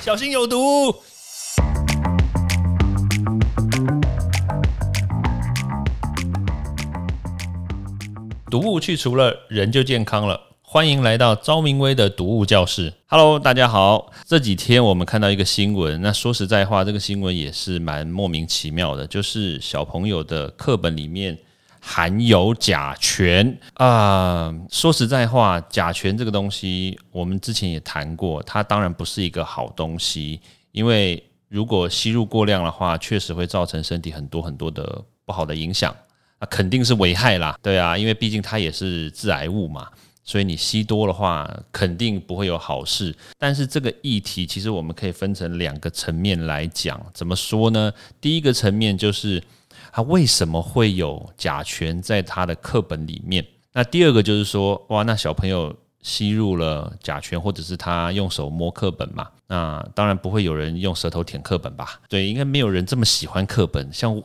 小心有毒。毒物去除了，人就健康了。欢迎来到昭明威的毒物教室。Hello，大家好。这几天我们看到一个新闻，那说实在话，这个新闻也是蛮莫名其妙的，就是小朋友的课本里面含有甲醛啊。说实在话，甲醛这个东西，我们之前也谈过，它当然不是一个好东西，因为如果吸入过量的话，确实会造成身体很多很多的不好的影响，那肯定是危害啦。对啊，因为毕竟它也是致癌物嘛。所以你吸多的话，肯定不会有好事。但是这个议题其实我们可以分成两个层面来讲。怎么说呢？第一个层面就是他为什么会有甲醛在他的课本里面？那第二个就是说，哇，那小朋友吸入了甲醛，或者是他用手摸课本嘛？那当然不会有人用舌头舔课本吧？对，应该没有人这么喜欢课本，像我。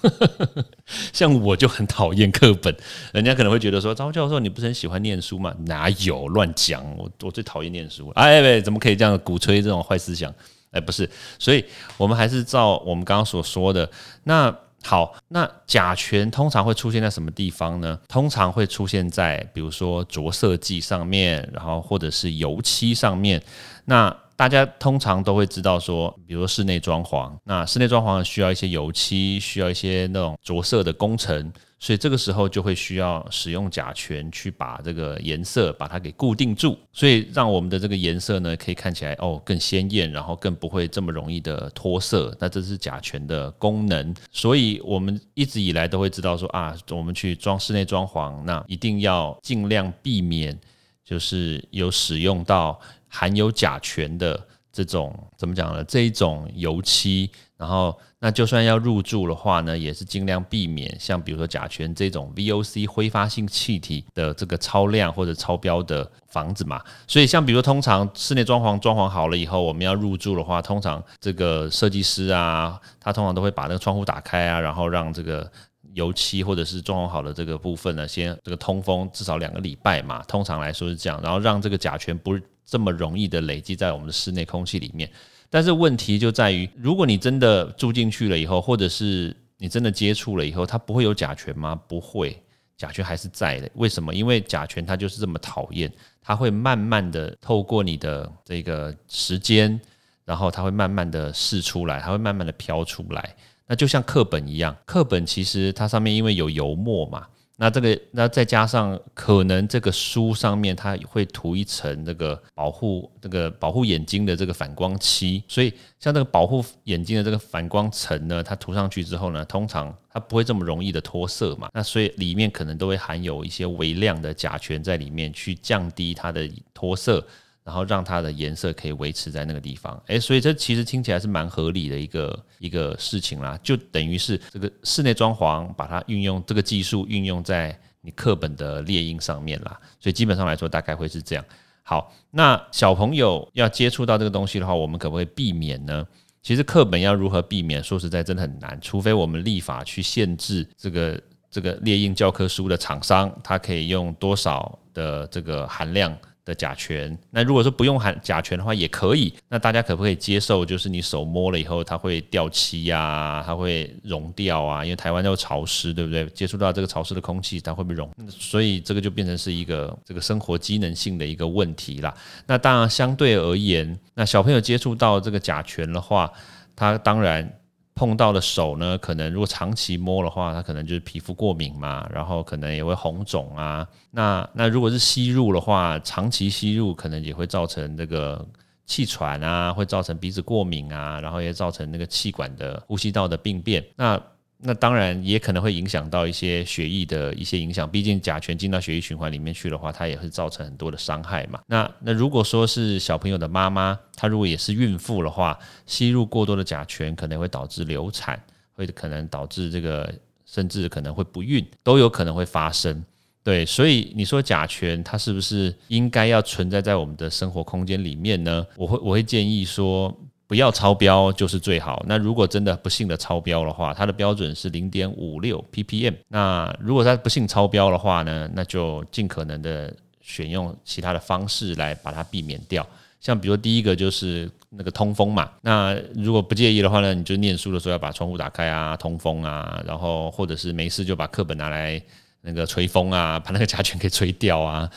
像我就很讨厌课本，人家可能会觉得说，张教授你不是很喜欢念书吗？哪有乱讲？我我最讨厌念书。哎，喂，怎么可以这样鼓吹这种坏思想？哎，不是，所以我们还是照我们刚刚所说的。那好，那甲醛通常会出现在什么地方呢？通常会出现在比如说着色剂上面，然后或者是油漆上面。那大家通常都会知道说，比如室内装潢，那室内装潢需要一些油漆，需要一些那种着色的工程，所以这个时候就会需要使用甲醛去把这个颜色把它给固定住，所以让我们的这个颜色呢可以看起来哦更鲜艳，然后更不会这么容易的脱色。那这是甲醛的功能，所以我们一直以来都会知道说啊，我们去装室内装潢，那一定要尽量避免就是有使用到。含有甲醛的这种怎么讲呢？这一种油漆，然后那就算要入住的话呢，也是尽量避免像比如说甲醛这种 VOC 挥发性气体的这个超量或者超标的房子嘛。所以像比如说通常室内装潢装潢好了以后，我们要入住的话，通常这个设计师啊，他通常都会把那个窗户打开啊，然后让这个油漆或者是装潢好的这个部分呢，先这个通风至少两个礼拜嘛。通常来说是这样，然后让这个甲醛不。这么容易的累积在我们的室内空气里面，但是问题就在于，如果你真的住进去了以后，或者是你真的接触了以后，它不会有甲醛吗？不会，甲醛还是在的。为什么？因为甲醛它就是这么讨厌，它会慢慢的透过你的这个时间，然后它会慢慢的释出来，它会慢慢的飘出来。那就像课本一样，课本其实它上面因为有油墨嘛。那这个，那再加上可能这个书上面它会涂一层这个保护这个保护眼睛的这个反光漆，所以像这个保护眼睛的这个反光层呢，它涂上去之后呢，通常它不会这么容易的脱色嘛。那所以里面可能都会含有一些微量的甲醛在里面，去降低它的脱色。然后让它的颜色可以维持在那个地方，诶，所以这其实听起来是蛮合理的一个一个事情啦，就等于是这个室内装潢把它运用这个技术运用在你课本的列印上面啦，所以基本上来说大概会是这样。好，那小朋友要接触到这个东西的话，我们可不可以避免呢？其实课本要如何避免，说实在真的很难，除非我们立法去限制这个这个列印教科书的厂商，它可以用多少的这个含量。的甲醛，那如果说不用含甲醛的话也可以，那大家可不可以接受？就是你手摸了以后，它会掉漆呀，它会溶掉啊，因为台湾又潮湿，对不对？接触到这个潮湿的空气，它会不会溶？所以这个就变成是一个这个生活机能性的一个问题啦。那当然相对而言，那小朋友接触到这个甲醛的话，他当然。碰到的手呢，可能如果长期摸的话，它可能就是皮肤过敏嘛，然后可能也会红肿啊。那那如果是吸入的话，长期吸入可能也会造成这个气喘啊，会造成鼻子过敏啊，然后也造成那个气管的呼吸道的病变。那那当然也可能会影响到一些血液的一些影响，毕竟甲醛进到血液循环里面去的话，它也会造成很多的伤害嘛。那那如果说是小朋友的妈妈，她如果也是孕妇的话，吸入过多的甲醛可能会导致流产，会可能导致这个甚至可能会不孕，都有可能会发生。对，所以你说甲醛它是不是应该要存在在我们的生活空间里面呢？我会我会建议说。不要超标就是最好。那如果真的不幸的超标的话，它的标准是零点五六 ppm。那如果它不幸超标的话呢，那就尽可能的选用其他的方式来把它避免掉。像比如第一个就是那个通风嘛，那如果不介意的话呢，你就念书的时候要把窗户打开啊，通风啊，然后或者是没事就把课本拿来那个吹风啊，把那个甲醛给吹掉啊。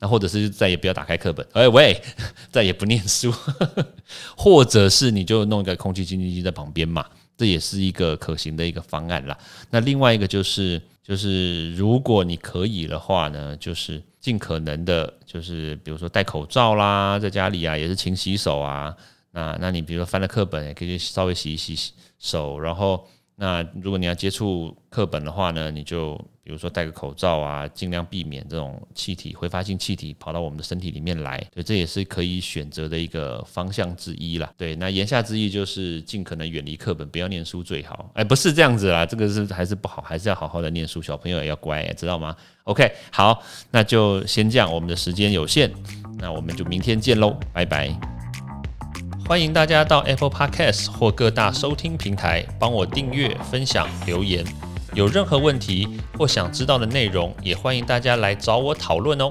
那或者是再也不要打开课本，哎喂，再也不念书，或者是你就弄一个空气清新机在旁边嘛，这也是一个可行的一个方案啦。那另外一个就是，就是如果你可以的话呢，就是尽可能的，就是比如说戴口罩啦，在家里啊也是勤洗手啊。那那你比如说翻了课本，也可以稍微洗一洗手，然后。那如果你要接触课本的话呢，你就比如说戴个口罩啊，尽量避免这种气体挥发性气体跑到我们的身体里面来。对，这也是可以选择的一个方向之一啦。对，那言下之意就是尽可能远离课本，不要念书最好。哎，不是这样子啦，这个是还是不好，还是要好好的念书。小朋友也要乖，知道吗？OK，好，那就先这样，我们的时间有限，那我们就明天见喽，拜拜。欢迎大家到 Apple Podcast 或各大收听平台帮我订阅、分享、留言。有任何问题或想知道的内容，也欢迎大家来找我讨论哦。